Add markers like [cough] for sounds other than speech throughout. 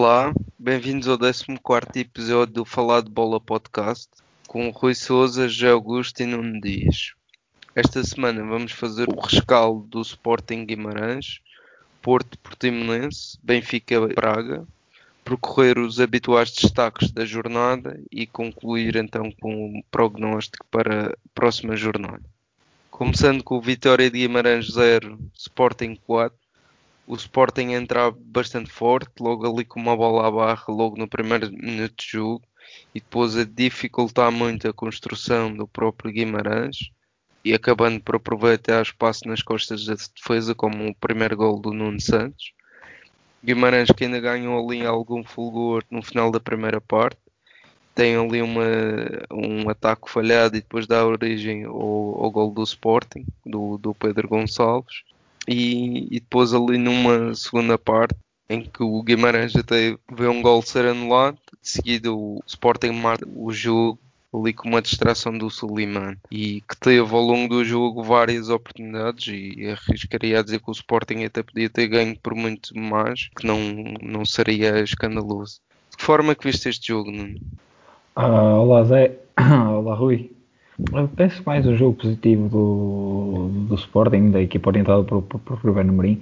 Olá, bem-vindos ao 14 episódio do Falar de Bola Podcast com Rui Souza, José Augusto e Nuno Dias. Esta semana vamos fazer o rescaldo do Sporting Guimarães, Porto Portimonense, Benfica Praga, percorrer os habituais destaques da jornada e concluir então com o prognóstico para a próxima jornada. Começando com o Vitória de Guimarães 0, Sporting 4. O Sporting entra bastante forte, logo ali com uma bola à barra, logo no primeiro minuto de jogo, e depois a dificultar muito a construção do próprio Guimarães e acabando por aproveitar espaço nas costas da defesa, como o primeiro gol do Nuno Santos. Guimarães que ainda ganhou ali algum fulgor no final da primeira parte. Tem ali uma, um ataque falhado e depois dá origem ao, ao gol do Sporting, do, do Pedro Gonçalves. E, e, depois ali numa segunda parte em que o Guimarães até vê um gol ser anulado, de seguida o Sporting mata o jogo ali com uma distração do Suleiman e que teve ao longo do jogo várias oportunidades e arriscaria a dizer que o Sporting até podia ter ganho por muito mais, que não, não seria escandaloso. De que forma que viste este jogo, Nuno? Ah, olá Zé, [coughs] olá Rui. Penso mais um jogo positivo do, do Sporting, da equipa orientada por, por, por Ruben Amorim,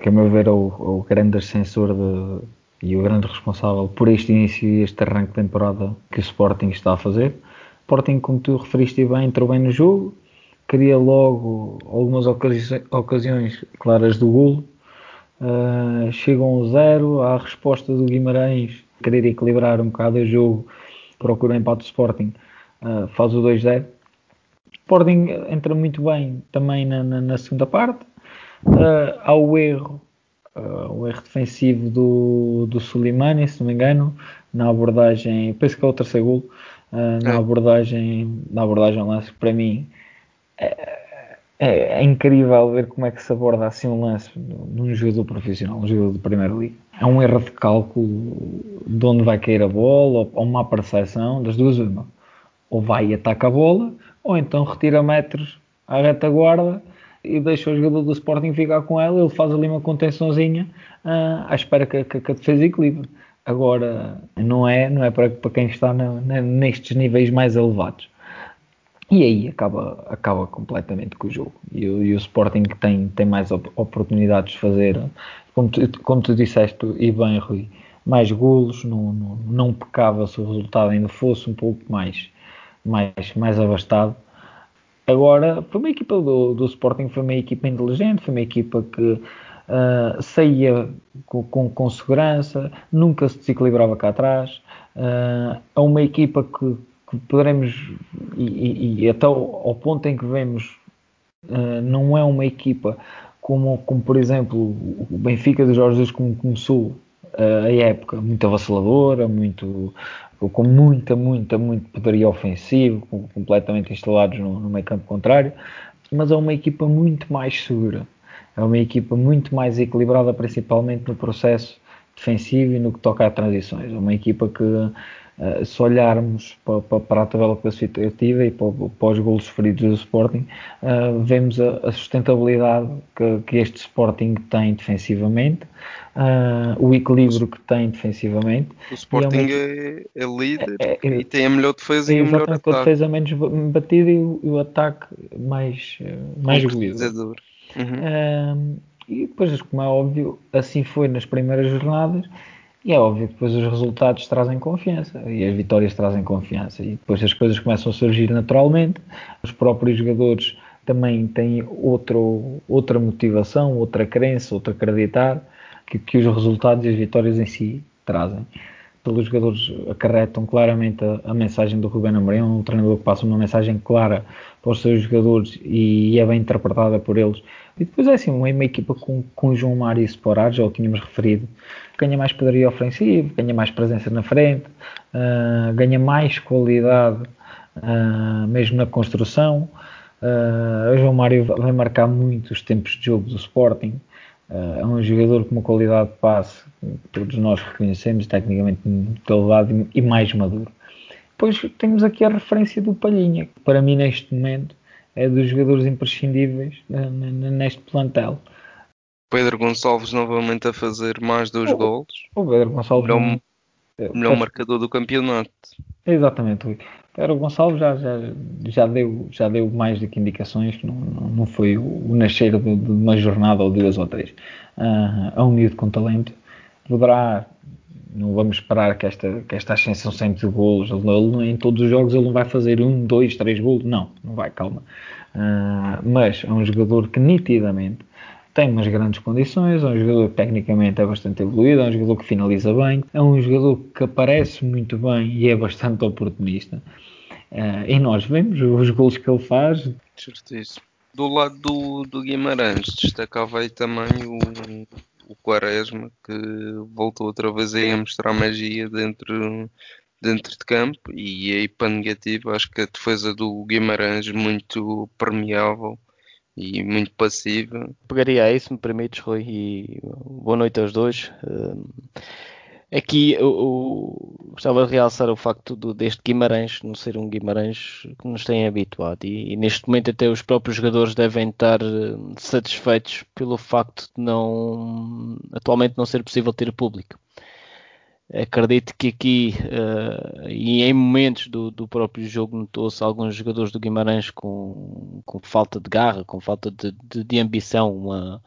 que a meu ver é o, o grande ascensor de, e o grande responsável por este início e este arranque de temporada que o Sporting está a fazer. O Sporting, como tu referiste bem, entrou bem no jogo, cria logo algumas ocasiões, ocasiões claras do golo, uh, chegam ao zero, à resposta do Guimarães, querer equilibrar um bocado o jogo, procura o empate do Sporting, uh, faz o 2-0. Sporting entra muito bem também na, na, na segunda parte, uh, há o erro uh, o erro defensivo do, do Sulimani, se não me engano, na abordagem, penso que é o terceiro gol, uh, na é. abordagem, na abordagem lance, para mim é, é, é, incrível ver como é que se aborda assim um lance num jogador profissional, um jogador de primeira liga. É um erro de cálculo de onde vai cair a bola, ou uma percepção, das duas uma. Ou vai e ataca a bola, ou então retira metros à retaguarda e deixa o jogador do Sporting ficar com ela, ele faz ali uma contençãozinha uh, à espera que, que, que a defesa equilibre. Agora, não é, não é para, para quem está na, na, nestes níveis mais elevados. E aí acaba, acaba completamente com o jogo. E, e o Sporting tem, tem mais op oportunidades de fazer, como tu, como tu disseste, e bem, Rui, mais golos, não, não, não pecava se o resultado ainda fosse um pouco mais, mais, mais abastado. Agora, foi uma equipa do, do Sporting, foi uma equipa inteligente, foi uma equipa que uh, saía com, com, com, segurança, nunca se desequilibrava cá atrás. Uh, é uma equipa que, que poderemos, e, e, e, até ao, ao, ponto em que vemos, uh, não é uma equipa como, como, por exemplo, o Benfica de Jorge Jesus como começou a época, muito avassaladora, muito com muita, muita, muito poderia ofensivo, completamente instalados no, no meio campo contrário, mas é uma equipa muito mais segura. É uma equipa muito mais equilibrada, principalmente no processo defensivo e no que toca a transições. É uma equipa que, uh, se olharmos para, para, para, a tabela classificativa e para, para os golos feridos do Sporting, uh, vemos a, a sustentabilidade que, que, este Sporting tem defensivamente, uh, o equilíbrio que tem defensivamente. O Sporting é, é, líder é, é, e tem a melhor defesa e o melhor ataque. a defesa menos batida e o, o ataque mais, eh, mais goleador. Uhum. Uh, e depois, como é óbvio, assim foi nas primeiras jornadas. E é óbvio que depois os resultados trazem confiança e as vitórias trazem confiança. E depois as coisas começam a surgir naturalmente. Os próprios jogadores também têm outro, outra motivação, outra crença, outro acreditar que, que os resultados e as vitórias em si trazem. Os jogadores acarretam claramente a, a mensagem do Ruben Amorim, um treinador que passa uma mensagem clara para os seus jogadores e, e é bem interpretada por eles. E depois é assim, uma, equipa com, com João Mário e Sporado, já o tínhamos referido, ganha mais poderio ofensivo, ganha mais presença na frente, uh, ganha mais qualidade uh, mesmo na construção. Uh, o João Mário vai marcar muito os tempos de jogo do Sporting. Uh, é um jogador com uma qualidade de passe que todos nós reconhecemos, tecnicamente muito elevado e mais maduro. Depois temos aqui a referência do Palhinha, que para mim neste momento é dos jogadores imprescindíveis neste plantel. Pedro Gonçalves novamente a fazer mais dois o, gols. O Pedro Gonçalves. Melhor, melhor marcador do campeonato. Exatamente, Rui. Pedro Gonçalves já, já, já, deu, já deu mais do que indicações que não, não foi o, nascer de, de, uma jornada ou duas ou três. Uh, é um miúdo com talento. Poderá, não vamos esperar que esta, que esta ascensão sempre de golos. Ele, em todos os jogos ele não vai fazer um, dois, três golos. Não, não vai, calma. Uh, mas é um jogador que nitidamente tem umas grandes condições, é um jogador que tecnicamente é bastante evoluído, é um jogador que finaliza bem, é um jogador que aparece muito bem e é bastante oportunista. Uh, e nós vemos os gols que ele faz. Certíssimo. Do lado do, do Guimarães, destacava aí também o, o Quaresma, que voltou outra vez aí a mostrar magia dentro, dentro de campo. E aí, para negativo, acho que a defesa do Guimarães muito permeável e muito passiva. Pegaria aí, se me permites, Rui, e boa noite aos dois. Aqui eu, gostava de realçar o facto do, deste Guimarães não ser um Guimarães que nos tem habituado e, e, neste momento até os próprios jogadores devem estar eh, satisfeitos pelo facto de não atualmente não ser possível ter público. Acredito que aqui uh, e em momentos do, do próprio jogo notou-se alguns jogadores do Guimarães com, com falta de garra, com falta de, de, de ambição, uma,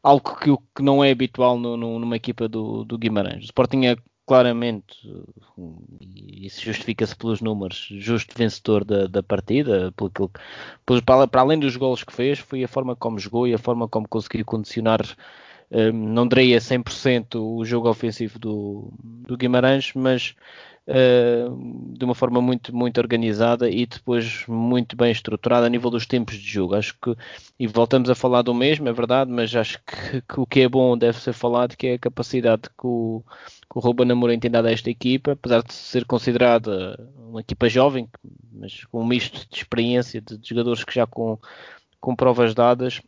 algo que, que não é habitual no, no, numa equipa do, do Guimarães. O Sporting é claramente, e isso justifica-se pelos números, justo vencedor da, da partida, pelo, pelo, para, além dos golos que fez, foi a forma como jogou e a forma como conseguiu condicionar um, não direi a 100% o jogo ofensivo do, do Guimarães, mas uh, de uma forma muito, muito organizada e depois muito bem estruturada a nível dos tempos de jogo. Acho que, e voltamos a falar do mesmo, é verdade, mas acho que, que o que é bom deve ser falado, que é a capacidade que o, que o tem dado a esta equipa, apesar de ser considerada uma equipa jovem, mas com um misto de experiência de, de jogadores que já com, com provas dadas,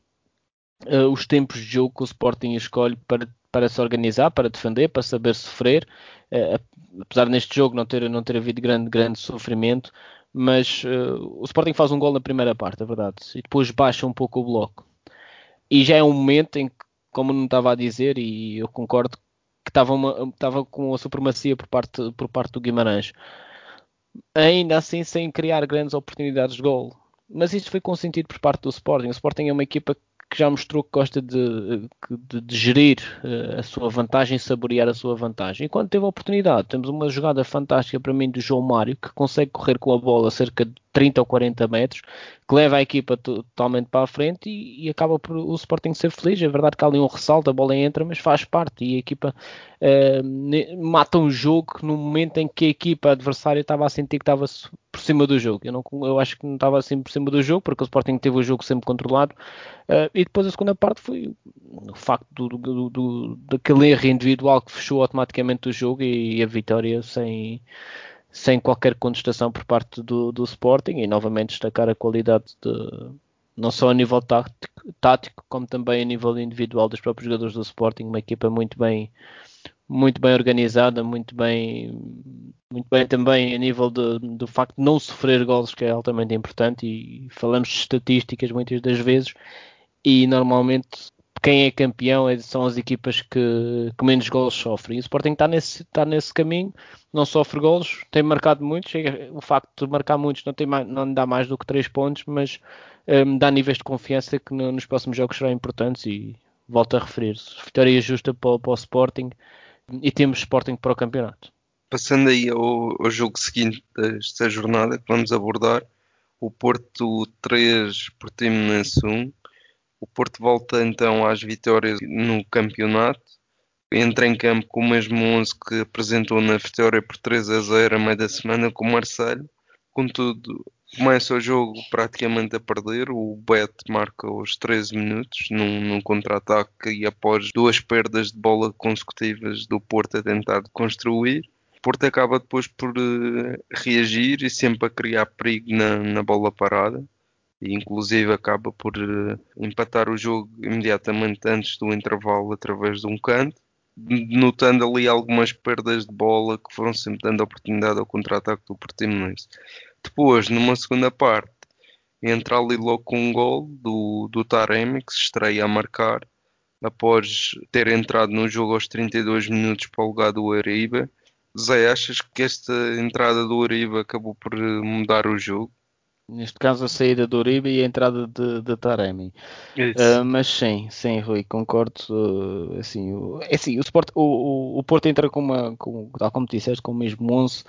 uh, os tempos de jogo que o Sporting escolhe para, para se organizar, para defender, para saber sofrer, uh, apesar neste jogo não ter, não ter havido grande, grande sofrimento, mas uh, o Sporting faz um gol na primeira parte, é verdade, e depois baixa um pouco o bloco. E já é um momento em que, como não estava a dizer, e eu concordo que estava, uma, estava com a supremacia por parte, por parte do Guimarães, ainda assim sem criar grandes oportunidades de gol. Mas isto foi consentido por parte do Sporting. O Sporting é uma equipa que já mostrou que gosta de, de, de gerir uh, a sua vantagem, saborear a sua vantagem. E quando teve a oportunidade, temos uma jogada fantástica para mim do João Mário, que consegue correr com a bola cerca de 30 ou 40 metros, que leva a equipa totalmente para a frente e, e, acaba por o Sporting ser feliz. É verdade que há ali um ressalto, a bola entra, mas faz parte e a equipa uh, mata um jogo no momento em que a equipa adversária estava a sentir que estava por cima do jogo. Eu, não, eu acho que não estava assim por cima do jogo, porque o Sporting teve o jogo sempre controlado. Uh, e depois a segunda parte foi o facto do, do, do, daquele erro individual que fechou automaticamente o jogo e, e a vitória sem sem qualquer contestação por parte do, do Sporting e novamente destacar a qualidade de, não só a nível tático, tático, como também a nível individual dos próprios jogadores do Sporting, uma equipa muito bem muito bem organizada, muito bem muito bem também a nível de, do facto de não sofrer gols, que é altamente importante e falamos de estatísticas muitas das vezes e normalmente quem é campeão é, são as equipas que, que menos gols sofrem. E o Sporting está nesse, está nesse caminho, não sofre gols, tem marcado muitos. O facto de marcar muitos não, tem não dá mais do que 3 pontos, mas um, dá níveis de confiança que no, nos próximos jogos serão importantes. E volto a referir-se: vitória justa para, para, o Sporting e temos Sporting para o campeonato. Passando aí ao, ao jogo seguinte desta jornada que vamos abordar, o Porto 3, Portimonense 1 o Porto volta então às vitórias no campeonato. Entra em campo com o mesmo 11 que apresentou na vitória por 3 a 0 a meio da semana com o Marcelo. Contudo, começa o jogo praticamente a perder. O Bet marca os 13 minutos num, num contra-ataque e após duas perdas de bola consecutivas do Porto a tentar construir. O Porto acaba depois por uh, reagir e sempre a criar perigo na, na bola parada e inclusive acaba por uh, empatar o jogo imediatamente antes do intervalo através de um canto, notando ali algumas perdas de bola que foram sempre dando oportunidade ao contra-ataque do Portimonense. Depois, numa segunda parte, entra ali logo com um gol do, do Taremi, que se estreia a marcar, após ter entrado no jogo aos 32 minutos para o lugar do Uribe. Zé, achas que esta entrada do Uribe acabou por mudar o jogo? Neste caso, a saída do Uribe e a entrada de, de Taremi. Uh, mas sim, sim, Rui, concordo. Uh, assim, o, é assim, o, Sport, o, o, o Porto entra com uma, com, tal como disseste, com o mesmo 11,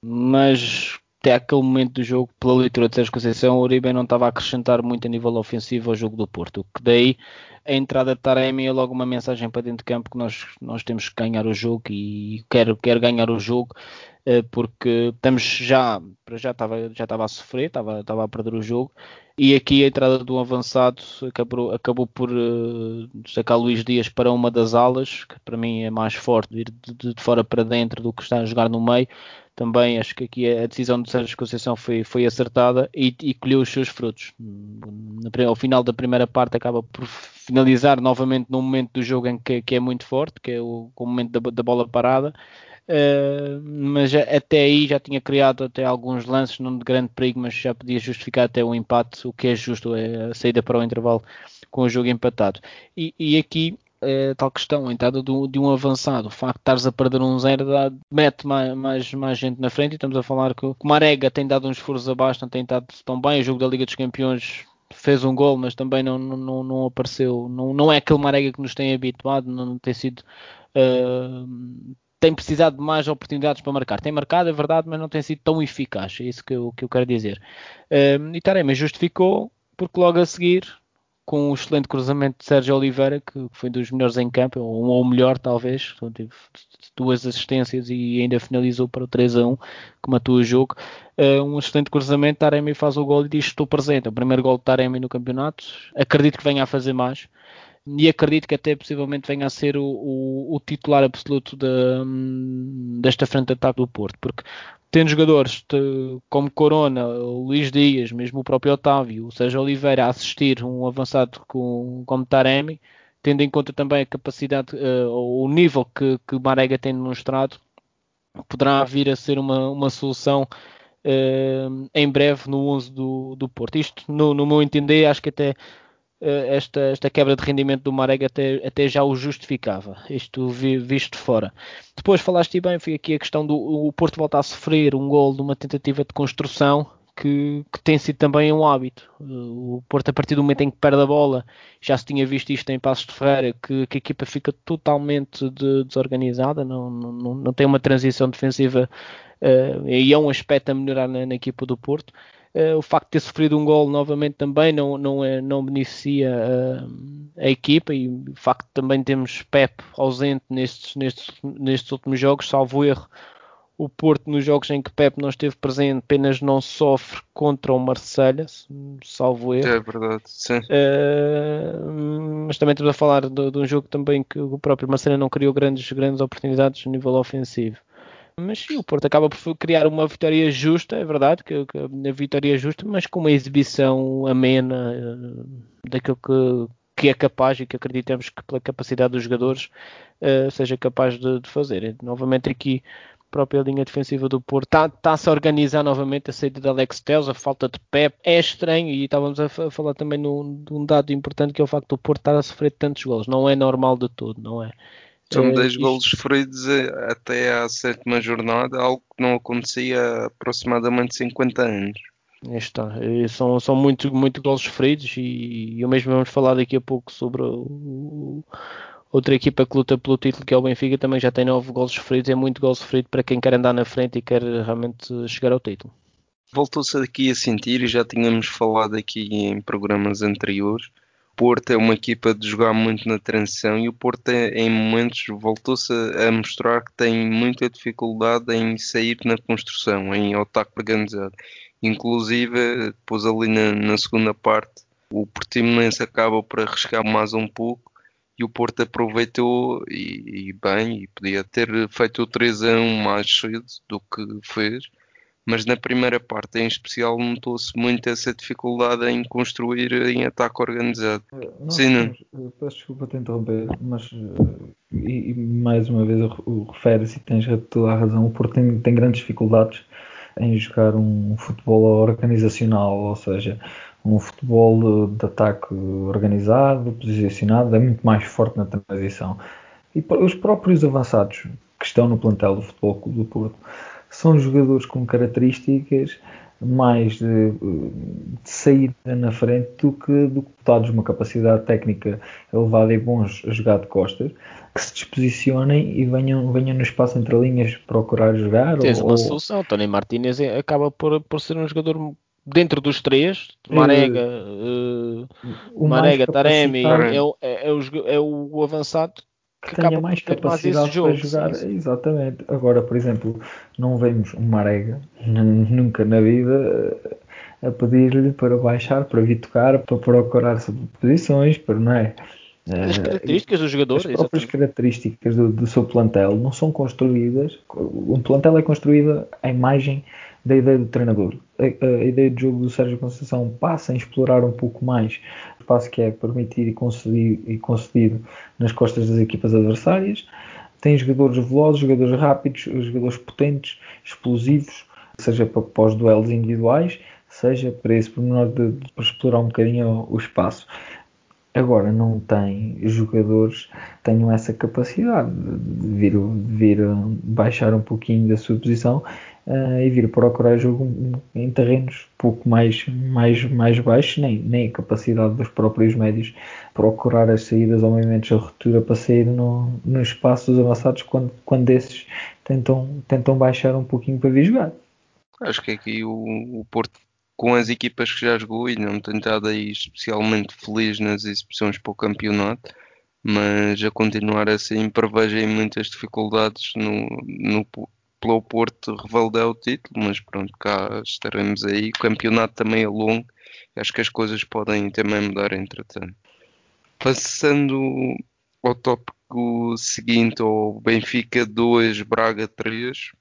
mas até aquele momento do jogo, pela leitura de Sérgio Conceição, o Uribe não estava a acrescentar muito a nível ofensivo ao jogo do Porto. Que daí a entrada de Taremi é logo uma mensagem para dentro de campo que nós, nós temos que ganhar o jogo e quero, quero ganhar o jogo eh, porque estamos já, já estava, já estava a sofrer, estava, estava a perder o jogo, e aqui a entrada do avançado acabou, acabou por uh, sacar Luís Dias para uma das alas, que para mim é mais forte, ir de, de, fora para dentro do que está a jogar no meio. Também acho que aqui a decisão de Sérgio Conceição foi, foi acertada e, e colheu os seus frutos. No, ao final da primeira parte acaba por finalizar novamente num momento do jogo em que, que é muito forte, que é o, o momento da, da bola parada, Uh, mas até aí já tinha criado até alguns lances, não de grande perigo, mas já podia justificar até o um empate, o que é justo, é a saída para o intervalo com o jogo empatado. E, e aqui, é, tal questão, a entrada do, de um avançado, o facto de estares a perder um zero dá, mete mais, mais, mais, gente na frente e estamos a falar que o Marega tem dado uns furos abaixo, não tem estado tão bem, o jogo da Liga dos Campeões fez um gol, mas também não, não, não apareceu, não, não é aquele Marega que nos tem habituado, não tem sido uh, tem precisado de mais oportunidades para marcar. Tem marcado, é verdade, mas não tem sido tão eficaz. É isso que eu, que eu quero dizer. Um, e Taremi justificou, porque logo a seguir, com o excelente cruzamento de Sérgio Oliveira, que foi dos melhores em campo, ou melhor talvez, então, teve duas assistências e ainda finalizou para o 3 a 1, que matou o jogo. Uh, um excelente cruzamento, Taremi faz o gol e diz: Estou presente. O primeiro gol de Taremi no campeonato. Acredito que venha a fazer mais e acredito que até possivelmente venha a ser o, o, o titular absoluto de, desta frente de ataque do Porto, porque tendo jogadores de, como Corona, Luís Dias, mesmo o próprio Otávio, o Sérgio Oliveira a assistir um avançado com, como Taremi, tendo em conta também a capacidade, uh, o nível que, que Marega tem demonstrado, poderá vir a ser uma, uma solução uh, em breve no 11 do, do Porto. Isto, no, no meu entender, acho que até esta, esta quebra de rendimento do Marega até, até já o justificava, isto vi, visto fora. Depois falaste bem, foi aqui a questão do o Porto voltar a sofrer um gol de uma tentativa de construção que, que, tem sido também um hábito. O Porto, a partir do momento em que perde a bola, já se tinha visto isto em Passos de Ferreira, que, que a equipa fica totalmente de, desorganizada, não, não, não tem uma transição defensiva uh, e é um aspecto a melhorar na, na equipa do Porto. Uh, o facto de ter sofrido um gol novamente também não, não, é, não beneficia uh, a equipa e o facto de também temos Pep ausente nestes, nestes, nestes últimos jogos, salvo erro. O Porto, nos jogos em que Pep não esteve presente, apenas não sofre contra o Marselha, salvo erro. É verdade, sim. Uh, mas também estamos a falar de, de, um jogo também que o próprio Marselha não criou grandes, grandes oportunidades a nível ofensivo. Mas o Porto acaba por criar uma vitória justa, é verdade, que, que a vitória justa, mas com uma exibição amena uh, daquilo que, que é capaz e que acreditamos que pela capacidade dos jogadores uh, seja capaz de, de, fazer. E, novamente aqui a própria linha defensiva do Porto está-se tá a organizar novamente a saída de Alex Telles, a falta de Pep, é estranho e estávamos a, a falar também num, de um dado importante que é o facto do Porto estar a sofrer tantos gols, não é normal de todo, não é? São 10 uh, golos sofridos até à sétima jornada, algo que não acontecia há aproximadamente 50 anos. Está. São, são muito, muito golos sofridos e, eu mesmo vamos falar daqui a pouco sobre o, outra equipa que luta pelo título que é o Benfica, também já tem 9 golos sofridos, é muito gol sofrido para quem quer andar na frente e quer realmente chegar ao título. Voltou-se aqui a sentir e já tínhamos falado aqui em programas anteriores Porto é uma equipa de jogar muito na transição e o Porto é, em momentos voltou-se a, mostrar que tem muita dificuldade em sair na construção, em ataque organizado. Inclusive, depois ali na, na segunda parte, o Portimonense acaba por arriscar mais um pouco e o Porto aproveitou e, e, bem, e podia ter feito o 3 a 1 mais cedo do que fez mas na primeira parte em especial notou-se muito essa dificuldade em construir em ataque organizado. Eh, nós, Sim, não? Eh, peço desculpa te interromper, mas eh, e, e mais uma vez refere-se e tens toda a razão, o Porto tem, tem grandes dificuldades em jogar um futebol organizacional, ou seja, um futebol de, de ataque organizado, posicionado, é muito mais forte na transição. E os próprios avançados que estão no plantel do Futebol Clube do Porto são jogadores com características mais de, de saída na frente do que deputados uma capacidade técnica elevada e bons a jogar de costas, que se disposicionem e venham, venham no espaço entre linhas procurar jogar. Tens ou, uma solução. Tony Martinez é, acaba por, por ser um jogador dentro dos três, Marega, uh, Marega Taremi, é, é, é, o, é o avançado que, tenha mais capacidade jogo, para jogar. Sim, sim. Exatamente. Agora, por exemplo, não vemos um Marega nunca na vida a pedir-lhe para baixar, para vir tocar, para procurar posições, para não é? As características do jogador. As próprias exatamente. características do, do, seu plantel não são construídas. Um plantel é construído à imagem da ideia do treinador. A, a, ideia de jogo do Sérgio Conceição passa a explorar um pouco mais o espaço que é permitido e concedido, e concedido nas costas das equipas adversárias. Tem jogadores velozes, jogadores rápidos, jogadores potentes, explosivos, seja para, para os duelos individuais, seja para esse pormenor de, de explorar um bocadinho o, o espaço. Agora não tem jogadores que tenham essa capacidade de vir, de vir baixar um pouquinho da sua posição uh, e vir procurar jogo em terrenos pouco mais, mais, mais baixos, nem, nem a capacidade dos próprios médios procurar as saídas ou movimentos de ruptura para sair no, no espaço dos avançados quando, quando esses tentam, tentam baixar um pouquinho para vir jogar. Acho que aqui o, o Porto com as equipas que já jogou e não tem estado aí especialmente feliz nas exibições para o campeonato, mas a continuar assim prevejo muitas dificuldades no, no, pelo Porto revalidar o título, mas pronto, cá estaremos aí. O campeonato também é longo acho que as coisas podem também mudar entretanto. Passando ao tópico seguinte, ao Benfica 2, Braga 3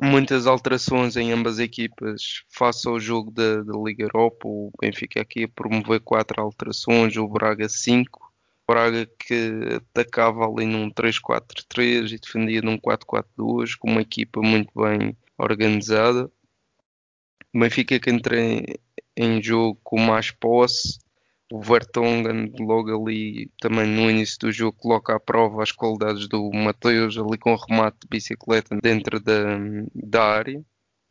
muitas alterações em ambas equipas face ao jogo da, Liga Europa. O Benfica aqui a promover quatro alterações, o Braga 5. O Braga que atacava ali num 3-4-3 e defendia num 4-4-2 com uma equipa muito bem organizada. O Benfica que entra em, em jogo com mais posse, o Vertonghen logo ali também no início do jogo coloca à prova as qualidades do Mateus ali com o remate de bicicleta dentro da, da área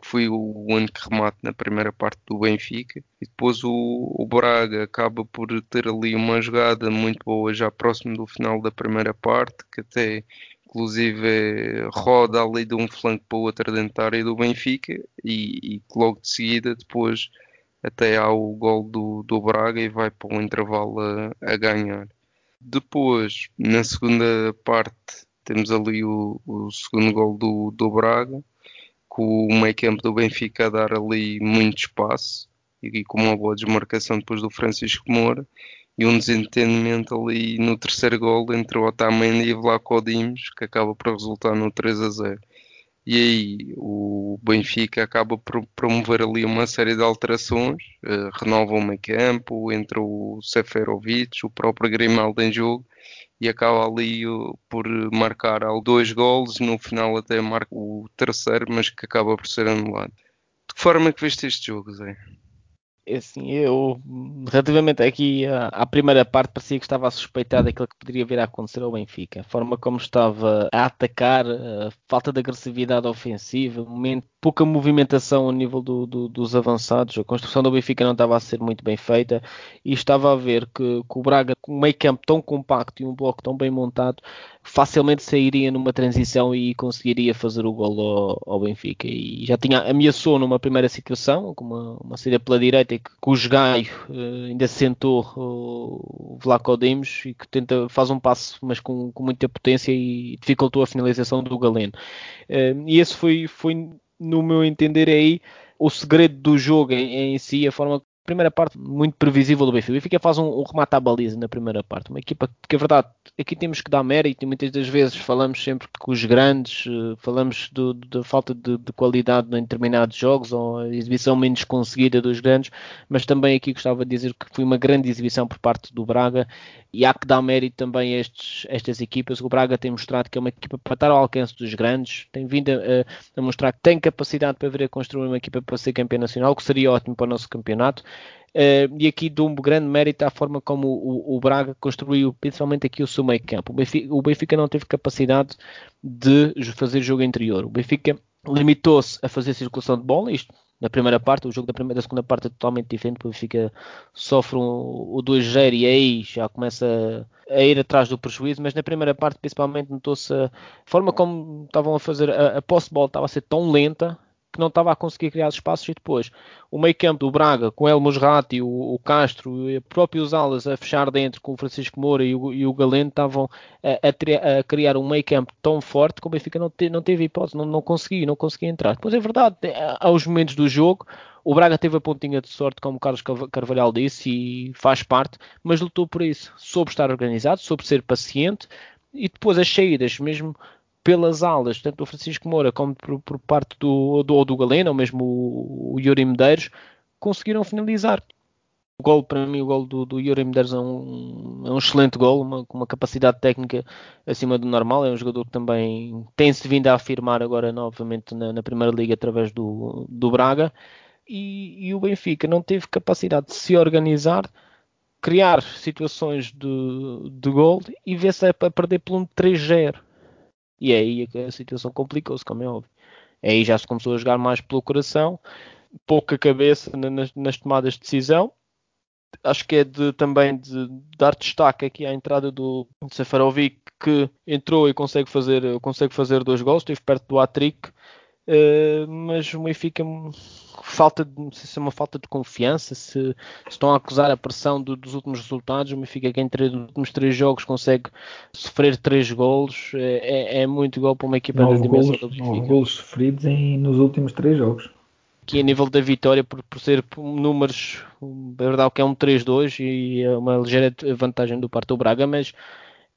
foi o único remate na primeira parte do Benfica. E depois o, o Braga acaba por ter ali uma jogada muito boa já próximo do final da primeira parte que até inclusive roda ali de um flanco para o outro dentro da área do Benfica e, e logo de seguida depois até ao gol do, do Braga e vai para o intervalo a, a ganhar. Depois, na segunda parte, temos ali o, o segundo gol do, do Braga, com o meio campo do Benfica a dar ali muito espaço e com uma boa desmarcação depois do Francisco Moura e um desentendimento ali no terceiro gol entre o Otamendi e o Vlaco que acaba por resultar no 3 a 0 e aí o Benfica acaba por promover ali uma série de alterações, uh, renova o meio campo, entra o Seferovic, o próprio Grimaldo em jogo e acaba ali uh, por marcar dois gols, no final até marca o terceiro, mas que acaba por ser anulado. De que forma é que viste este jogo, Zé? É assim, eu relativamente aqui à, primeira parte parecia que estava a suspeitar daquilo que poderia vir a acontecer ao Benfica. A forma como estava a atacar, a falta de agressividade ofensiva, momento pouca movimentação a nível do, do, dos avançados. A construção do Benfica não estava a ser muito bem feita e estava a ver que, que o Braga, com um meio campo tão compacto e um bloco tão bem montado, facilmente sairia numa transição e conseguiria fazer o gol ao, ao Benfica. E já tinha ameaçou numa primeira situação, com uma, uma saída pela direita, que, cujo gaio uh, ainda sentou o Vlaco Dimos e que tenta, faz um passo, mas com, com muita potência e dificultou a finalização do Galeno. Uh, e esse foi, foi no meu entender, é aí o segredo do jogo em, em si, a forma primeira parte muito previsível do Benfica. O Benfica faz um, um remate à baliza na primeira parte. Uma equipa que, é verdade, aqui temos que dar mérito e muitas das vezes falamos sempre com os grandes, uh, falamos da falta de, de, qualidade em determinados jogos ou a exibição menos conseguida dos grandes, mas também aqui gostava de dizer que foi uma grande exibição por parte do Braga e há que dar mérito também a estes, estas equipas. O Braga tem mostrado que é uma equipa para estar ao alcance dos grandes, tem vindo a, a mostrar que tem capacidade para vir a construir uma equipa para ser campeão nacional, que seria ótimo para o nosso campeonato Uh, e aqui dou um grande mérito à forma como o, o, Braga construiu, principalmente aqui o seu meio campo. O Benfica, o Benfica não teve capacidade de fazer jogo interior. O Benfica limitou-se a fazer circulação de bola, isto na primeira parte, o jogo da, primeira, da segunda parte é totalmente diferente, porque fica, sofre um, o 2-0 e aí já começa a ir atrás do prejuízo, mas na primeira parte principalmente notou-se a forma como estavam a fazer a, a posse de bola estava a ser tão lenta que não estava a conseguir criar espaços e depois o meio campo do Braga com El Musrati, o, o Castro e próprios alas a fechar dentro com o Francisco Moura e o, e o Galeno estavam a, a, a, criar um meio campo tão forte que o Benfica não, te, não teve hipótese, não, não conseguia, não conseguia entrar. Depois é verdade, aos momentos do jogo o Braga teve a pontinha de sorte, como o Carlos Carvalhal disse, e faz parte, mas lutou por isso. Soube estar organizado, soube ser paciente, e depois as saídas, mesmo pelas alas, tanto do Francisco Moura como por, por parte do, do, do Galeno, ou mesmo o, o Yuri Medeiros, conseguiram finalizar. O gol, para mim, o gol do, do Yuri Medeiros é um, é um excelente gol, com uma capacidade técnica acima do normal. É um jogador que também tem-se vindo a afirmar agora novamente na, na Primeira Liga através do, do Braga. E, e, o Benfica não teve capacidade de se organizar, criar situações de, de gol e ver-se a perder por um 3-0. E é aí a situação complicou-se, como é óbvio. Aí já se começou a jogar mais pelo coração, pouca cabeça nas, nas tomadas de decisão. Acho que é de, também de dar destaque aqui à entrada do Sefarovic, que entrou e consegue fazer, consegue fazer dois gols, esteve perto do hat-trick, uh, mas o Benfica falta de, não sei se é uma falta de confiança, se, se estão a acusar a pressão do, dos últimos resultados, o Benfica que entre os últimos três jogos consegue sofrer três golos, é, é, é muito gol para uma equipa nove da dimensão golos, do Benfica. Golos sofridos em, nos últimos três jogos. Aqui a nível da vitória, por, por ser números, é verdade que é um 3-2 e é uma ligeira vantagem do parte do Braga, mas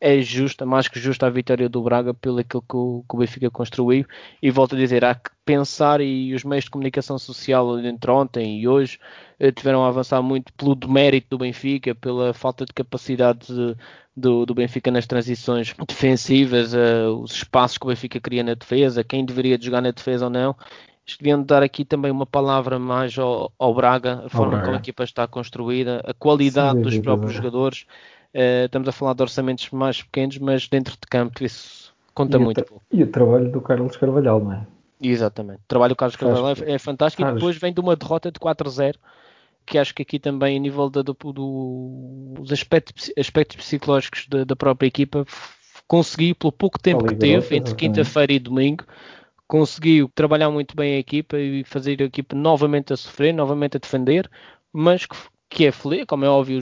é justa, mais que justa a vitória do Braga pelo aquilo que o, que o Benfica construiu e volto a dizer, há que pensar e os meios de comunicação social entre ontem e hoje eh, tiveram a avançar muito pelo demérito do Benfica, pela falta de capacidade de, do, do, Benfica nas transições defensivas, uh, os espaços que o Benfica cria na defesa, quem deveria jogar na defesa ou não. Deviam dar aqui também uma palavra mais ao, ao Braga, a forma Braga. como a equipa está construída, a qualidade Sim, dos próprios jogadores. Uh, estamos a falar de orçamentos mais pequenos, mas dentro de campo isso conta e muito. O e o trabalho do Carlos Carvalhal, não é? Exatamente. O trabalho do Carlos Carvalhal é, é fantástico e depois vem de uma derrota de 4-0 que acho que aqui também, a nível da, do, do, dos aspectos, aspectos psicológicos da, da, própria equipa, conseguiu, pelo pouco tempo que teve, entre quinta-feira e domingo, conseguiu trabalhar muito bem a equipa e fazer a equipa novamente a sofrer, novamente a defender, mas que, que é feliz, como é óbvio,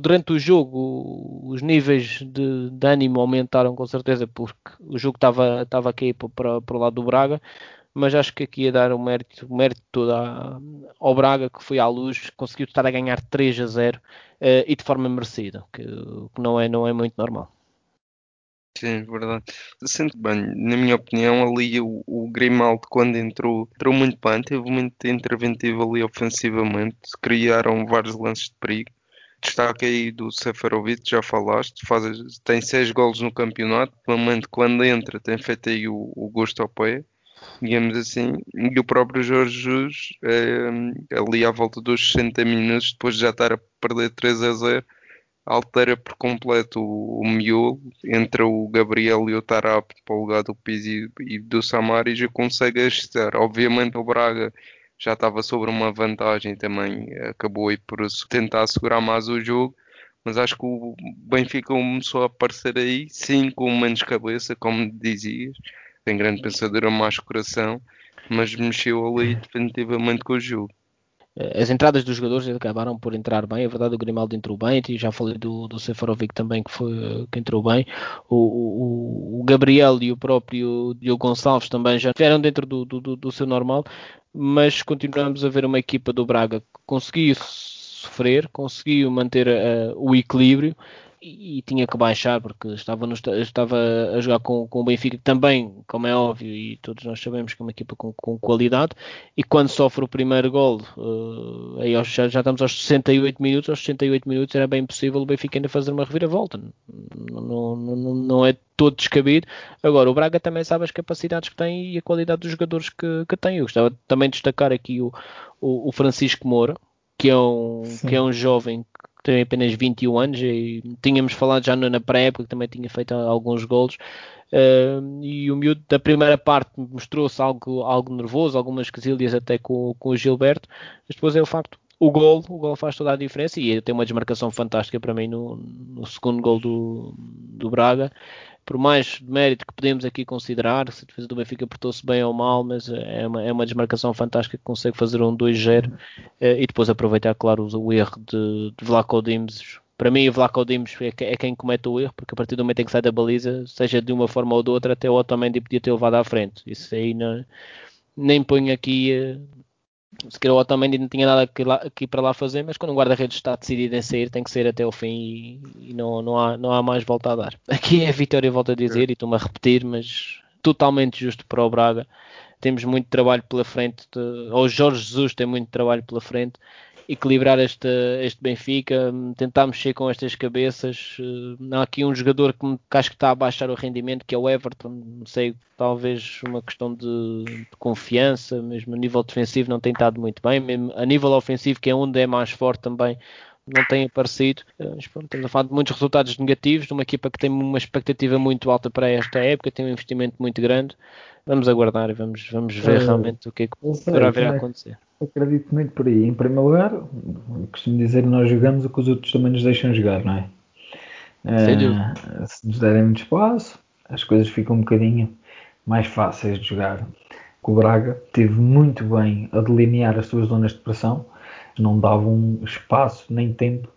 durante o jogo os níveis de, de ânimo aumentaram com certeza porque o jogo estava, estava aqui para, para o lado do Braga, mas acho que aqui ia dar o mérito, mérito todo ao Braga que foi à luz, conseguiu estar a ganhar 3 a 0 uh, eh, e de forma merecida, que, que não, é, não é muito normal. Sim, verdade. Sinto bem, na minha opinião, ali o, o Grimaldo, quando entrou, entrou muito bem, teve muito interventivo ali ofensivamente, criaram vários lances de perigo. Destaque aí do Seferovic, já falaste, faz, tem seis golos no campeonato, momento quando entra tem feito aí o, o gosto ao pé, digamos assim, e o próprio Jorge Jesus, é, ali à volta dos 60 minutos, depois de já estar a perder 3 a 0, altera por completo o, o miolo, entra o Gabriel e o Tarap para o lugar do Pizzi e do Samar e consegue ajustar. Obviamente o Braga já estava sobre uma vantagem também, acabou aí por tentar segurar mais o jogo, mas acho que o Benfica começou a aparecer aí, sim, com menos cabeça, como dizias, tem grande pensadora, mais coração, mas mexeu ali definitivamente com o jogo. As entradas dos jogadores acabaram por entrar bem. É verdade, o Grimaldo entrou bem. Já falei do, do Seferovic também, que, foi, que entrou bem. O, o, o, Gabriel e o próprio Diogo Gonçalves também já estiveram dentro do, do, do seu normal. Mas continuamos a ver uma equipa do Braga que conseguiu sofrer, conseguiu manter uh, o equilíbrio e, tinha que baixar porque estava, no, estava a jogar com, com o Benfica também, como é óbvio, e todos nós sabemos que é uma equipa com, com qualidade. E quando sofre o primeiro gol, uh, aí já, já, estamos aos 68 minutos, aos 68 minutos era bem possível o Benfica ainda fazer uma reviravolta. Não, não, não, não é todo descabido. Agora, o Braga também sabe as capacidades que tem e a qualidade dos jogadores que, que tem. Eu gostava também de destacar aqui o, o, o Francisco Moura, que é um, que é um jovem tem apenas 21 anos e tínhamos falado já na pré-época que também tinha feito alguns golos. Uh, e o miúdo da primeira parte mostrou-se algo, algo nervoso, algumas quesilhas até com, com o Gilberto, mas depois é o facto o gol, o gol faz toda a diferença e tem uma desmarcação fantástica para mim no, no segundo gol do, do Braga por mais mérito que podemos aqui considerar, se a defesa do Benfica portou-se bem ou mal, mas é uma, é uma desmarcação fantástica que consegue fazer um 2-0 eh, e depois aproveitar, claro, o erro de, de Vlaco Dimos. Para mim, Vlaco Dimos é, é, quem comete o erro, porque a partir do momento em que sai da baliza, seja de uma forma ou de outra, até o Otamendi podia ter levado à frente. Isso aí não, nem ponho aqui eh, se calhar o Otamendi não tinha nada aqui, lá, para lá fazer, mas quando um guarda-redes está decidido em sair, tem que sair até o fim e, e, não, não, há, não há mais volta a dar. [laughs] Aqui é a vitória, volto a dizer, e estou-me a repetir, mas totalmente justo para o Braga. Temos muito trabalho pela frente, de, ou Jorge Jesus tem muito trabalho pela frente equilibrar este, este Benfica, tentar mexer com estas cabeças. Uh, há aqui um jogador que, que, acho que está a baixar o rendimento, que é o Everton. Não sei, talvez uma questão de, de, confiança, mesmo a nível defensivo não tem estado muito bem, mesmo a nível ofensivo, que é onde é mais forte também. Não tem aparecido. Uh, estamos a falar de muitos resultados negativos de uma equipa que tem uma expectativa muito alta para esta época, tem um investimento muito grande. Vamos aguardar e vamos, vamos ver uh, realmente o que é que poderá vir a acontecer acredito muito por aí. Em primeiro lugar, costumo dizer que nós jogamos o que os outros também nos deixam jogar, não é? Uh, se nos derem muito espaço, as coisas ficam um bocadinho mais fáceis de jogar. O Braga teve muito bem a delinear as suas zonas de pressão, não davam espaço nem tempo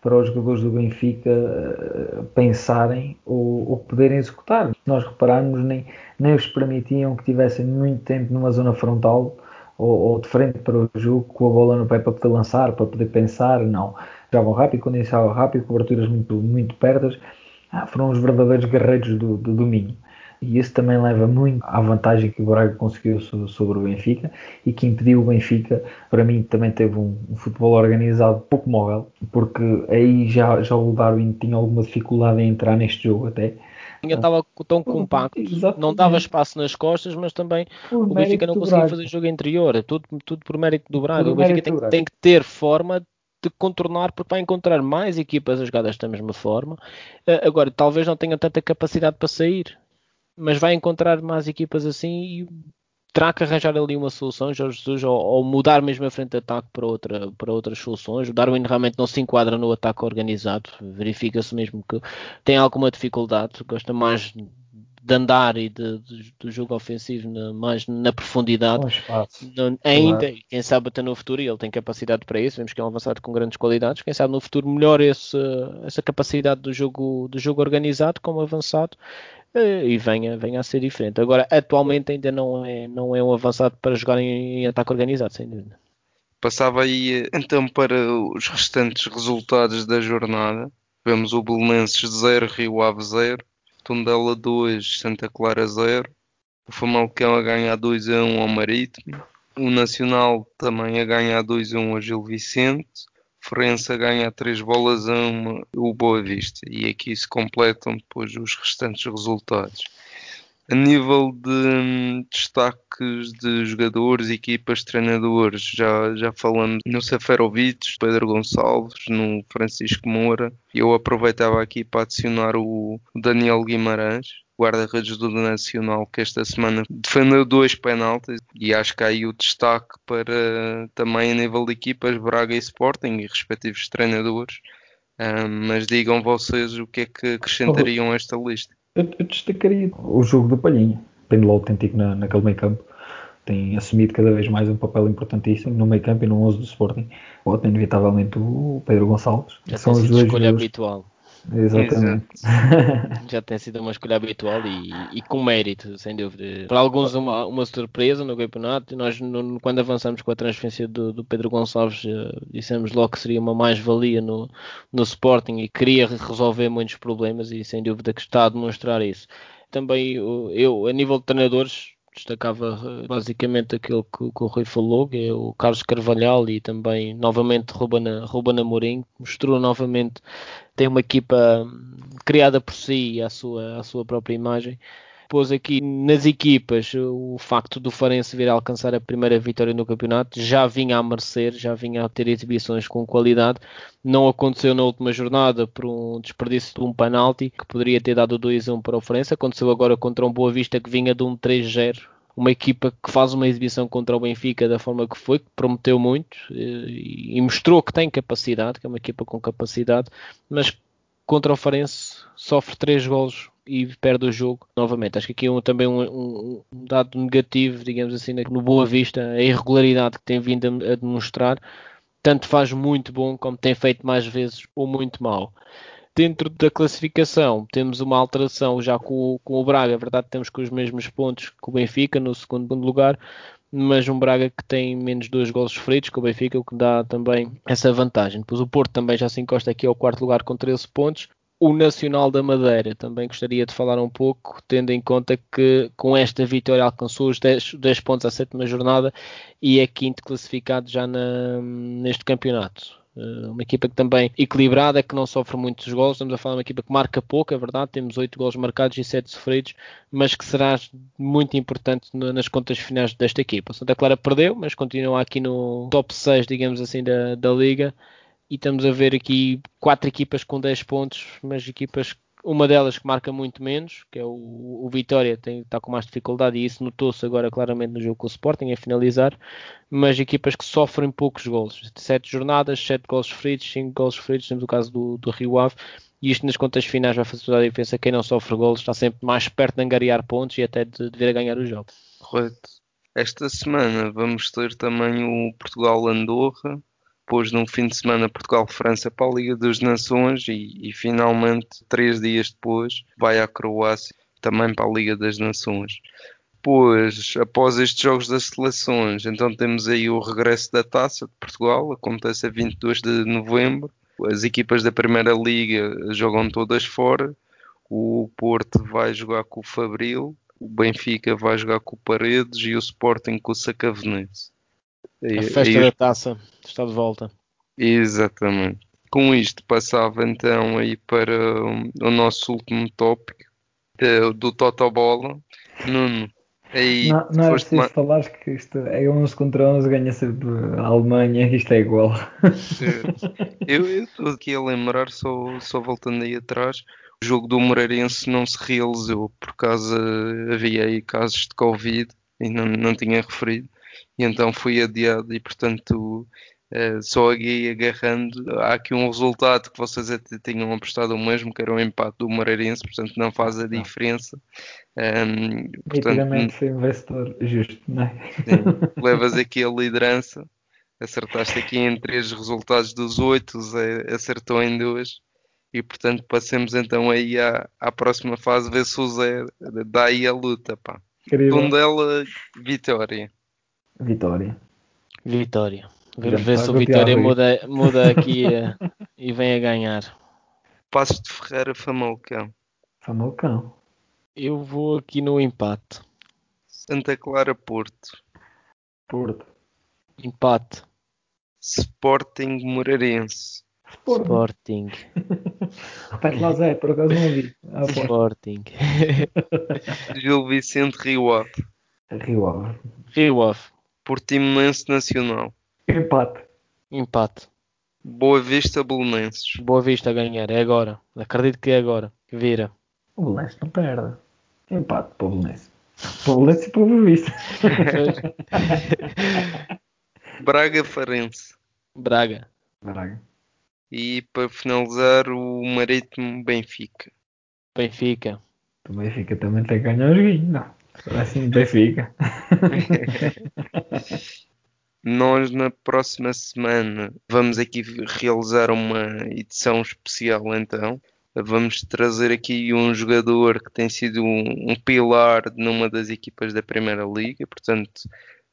para os jogadores do Benfica uh, pensarem ou, ou, poderem executar. Nós repararmos, nem, nem os permitiam que tivessem muito tempo numa zona frontal ou, ou, de frente para o jogo com a bola no pé para poder lançar, para poder pensar, não. Jogavam rápido, quando iniciavam rápido, coberturas muito, muito pertas, ah, foram os verdadeiros guerreiros do, do domínio. E isso também leva muito à vantagem que o Braga conseguiu sobre o Benfica e que impediu o Benfica, para mim, também teve um, um futebol organizado pouco móvel, porque aí já, já o Darwin tinha alguma dificuldade em entrar neste jogo até estava tão compacto, Exatamente. não dava espaço nas costas, mas também por o Benfica não conseguia fazer jogo interior, tudo, tudo por mérito do Braga. Por o Benfica tem, tem, que ter forma de contornar, porque vai encontrar mais equipas a jogar desta mesma forma. Uh, agora, talvez não tenha tanta capacidade para sair, mas vai encontrar mais equipas assim e terá que arranjar ali uma solução, Jorge Jesus, ou, ou, mudar mesmo a frente de ataque para, outra, para outras soluções. O Darwin realmente não se enquadra no ataque organizado, verifica-se mesmo que tem alguma dificuldade, gosta mais de andar e de, de, do jogo ofensivo na, mais na profundidade. No, ainda, claro. quem sabe até no futuro, e ele tem capacidade para isso, vemos que é um avançado com grandes qualidades, quem sabe no futuro melhore esse, essa capacidade do jogo, do jogo organizado como avançado eh, e venha, venha a ser diferente. Agora, atualmente ainda não é, não é um avançado para jogar em, em ataque organizado, sem dúvida. Passava aí então para os restantes resultados da jornada. Vemos o Belenenses 0, Rio Ave 0, Tondela 2, Santa Clara 0, o Famalicão a ganhar 2 a 1 ao Marítimo, o Nacional também a ganhar 2 a 1 ao Gil Vicente, Florença ganha 3 bolas a 1 o Boa Vista. E aqui se completam depois os restantes resultados. A nível de hum, destaques de jogadores, equipas, treinadores, já, já falamos no Seferovic, Pedro Gonçalves, no Francisco Moura. Eu aproveitava aqui para adicionar o Daniel Guimarães, guarda-redes do Nacional que esta semana defendeu dois penaltis e acho que há aí o destaque para também a nível de equipas Braga e Sporting e respectivos treinadores. Um, mas digam vocês o que é que acrescentariam a esta lista. Eu, eu destacaria o jogo do Palhinha, pêndulo autêntico na, naquele meio campo. Tem assumido cada vez mais um papel importantíssimo no meio campo e no 11 do Sporting. Ou inevitavelmente o Pedro Gonçalves. Já são os dois escolha habitual. Exatamente. Já tem sido uma escolha habitual e, e, com mérito, sem dúvida. Para alguns, uma, uma surpresa no campeonato. Nós, no, quando avançamos com a transferência do, do Pedro Gonçalves, uh, dissemos logo que seria uma mais-valia no, no Sporting e queria resolver muitos problemas. E sem dúvida que está a demonstrar isso. Também eu, a nível de treinadores, destacava eh, basicamente aquilo que, que, o Rui falou, que é o Carlos Carvalhal e também novamente Ruben, Ruben Amorim, mostrou novamente, tem uma equipa hum, criada por si e sua, à sua própria imagem, pôs aqui nas equipas o facto do Farense vir a alcançar a primeira vitória no campeonato. Já vinha a merecer, já vinha a ter exibições com qualidade. Não aconteceu na última jornada por um desperdício de um penalti que poderia ter dado 2-1 para o Farense. Aconteceu agora contra um Boa Vista que vinha de um 3-0 uma equipa que faz uma exibição contra o Benfica da forma que foi, que prometeu muito eh, e, mostrou que tem capacidade, que é uma equipa com capacidade, mas contra o Farense sofre três golos e perde o jogo novamente. Acho que aqui é um, também um, um, dado negativo, digamos assim, no Boa Vista, a irregularidade que tem vindo a, a demonstrar, tanto faz muito bom como tem feito mais vezes ou muito mal. Dentro da classificação, temos uma alteração já com, com o Braga. É verdade, temos com os mesmos pontos que o Benfica no segundo lugar, mas um Braga que tem menos dois gols sofridos que o Benfica, o que dá também essa vantagem. Depois o Porto também já se encosta aqui ao quarto lugar com 13 pontos. O Nacional da Madeira também gostaria de falar um pouco, tendo em conta que com esta vitória alcançou os 10, 10 pontos à sétima jornada e é quinto classificado já na, neste campeonato. Eh, uma equipa que também equilibrada, que não sofre muitos gols. Estamos a falar de uma equipa que marca pouco, é verdade. Temos 8 gols marcados e 7 sofridos, mas que será muito importante nas contas finais desta equipa. Santa Clara perdeu, mas continua aqui no top 6, digamos assim, da, da liga. E estamos a ver aqui quatro equipas com 10 pontos, mas equipas uma delas que marca muito menos, que é o, o Vitória, tem, está com mais dificuldade e isso notou-se agora claramente no jogo com o Sporting, a finalizar, mas equipas que sofrem poucos gols. Sete jornadas, sete gols feridos, cinco gols feridos, temos o caso do, do Rio Ave, e isto nas contas finais vai fazer toda a diferença. Quem não sofre gols está sempre mais perto de angariar pontos e até de, de vir a ganhar o jogo. Correto. Esta semana vamos ter também o Portugal-Andorra, depois num fim de semana Portugal-França para a Liga das Nações e, e, finalmente três dias depois vai à Croácia também para a Liga das Nações. Depois, após estes jogos das seleções, então temos aí o regresso da Taça de Portugal, acontece a 22 de novembro. As equipas da Primeira Liga jogam todas fora. O Porto vai jogar com o Fabril, o Benfica vai jogar com o Paredes e o Sporting com o Sacavenense. A festa da taça está de volta. Exatamente. Com isto passava então aí para o nosso último tópico de, do Totobola. Nuno, aí não, não é preciso ma... falar que isto é 11 contra 11, ganha sempre a Alemanha, isto é igual. eu estou aqui a lembrar, só, só voltando aí atrás, o jogo do Moreirense não se realizou por causa havia aí casos de Covid e não, não tinha referido e então foi adiado e portanto uh, só aqui agarrando há aqui um resultado que vocês até tinham apostado o mesmo que era o um empate do Moreirense portanto não faz a diferença um, portanto, foi investor justo não é? Sim, [laughs] levas aqui a liderança acertaste aqui em três resultados dos oito acertou em dois e portanto passemos então aí à, à próxima fase ver se o Zé dá aí a luta pá. Tondela, vitória Vitória. Vitória. Vamos ver se o Vitória muda, muda aqui uh, [laughs] e vem a ganhar. Passos de Ferreira, Famalicão. Famalicão. Eu vou aqui no empate. Santa Clara, Porto. Porto. Empate. Sporting Moreirense. Sporting. [laughs] Repete lá Zé, por acaso não ouvi. Ah, Sporting. [laughs] Gil Vicente Rio Ave. Rio Ave. Rio Ave. Portimonense Nacional. Empate. Empate. Boa Vista Belenenses. Boa Vista a ganhar, é agora. Acredito que é agora. Que vira. O Belenenses não perde. Empate para o Belenenses. Para o Belenenses e para o Boa Vista. [laughs] Braga Farense. Braga. Braga. E para finalizar o Marítimo Benfica. Benfica. O Benfica também tem que ganhar o joguinho, não. Assim Benfica. [laughs] Nós na próxima semana vamos aqui realizar uma edição especial então. Vamos trazer aqui um jogador que tem sido um, um pilar numa das equipas da Primeira Liga, portanto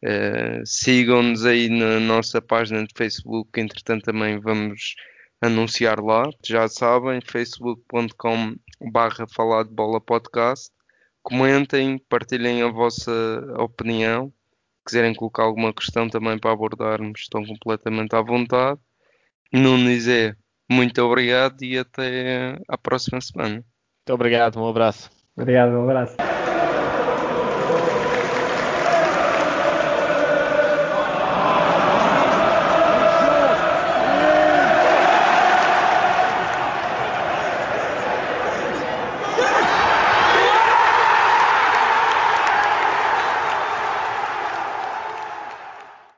uh, sigam-nos aí na nossa página de Facebook, entretanto também vamos anunciar lá. Já sabem, facebook.com barra falar de bola podcast comentem, partilhem a vossa opinião. Quiserem colocar alguma questão também para abordarmos, estão completamente à vontade. Nunes é muito obrigado e até à próxima semana. Muito obrigado, um abraço. Obrigado, um abraço.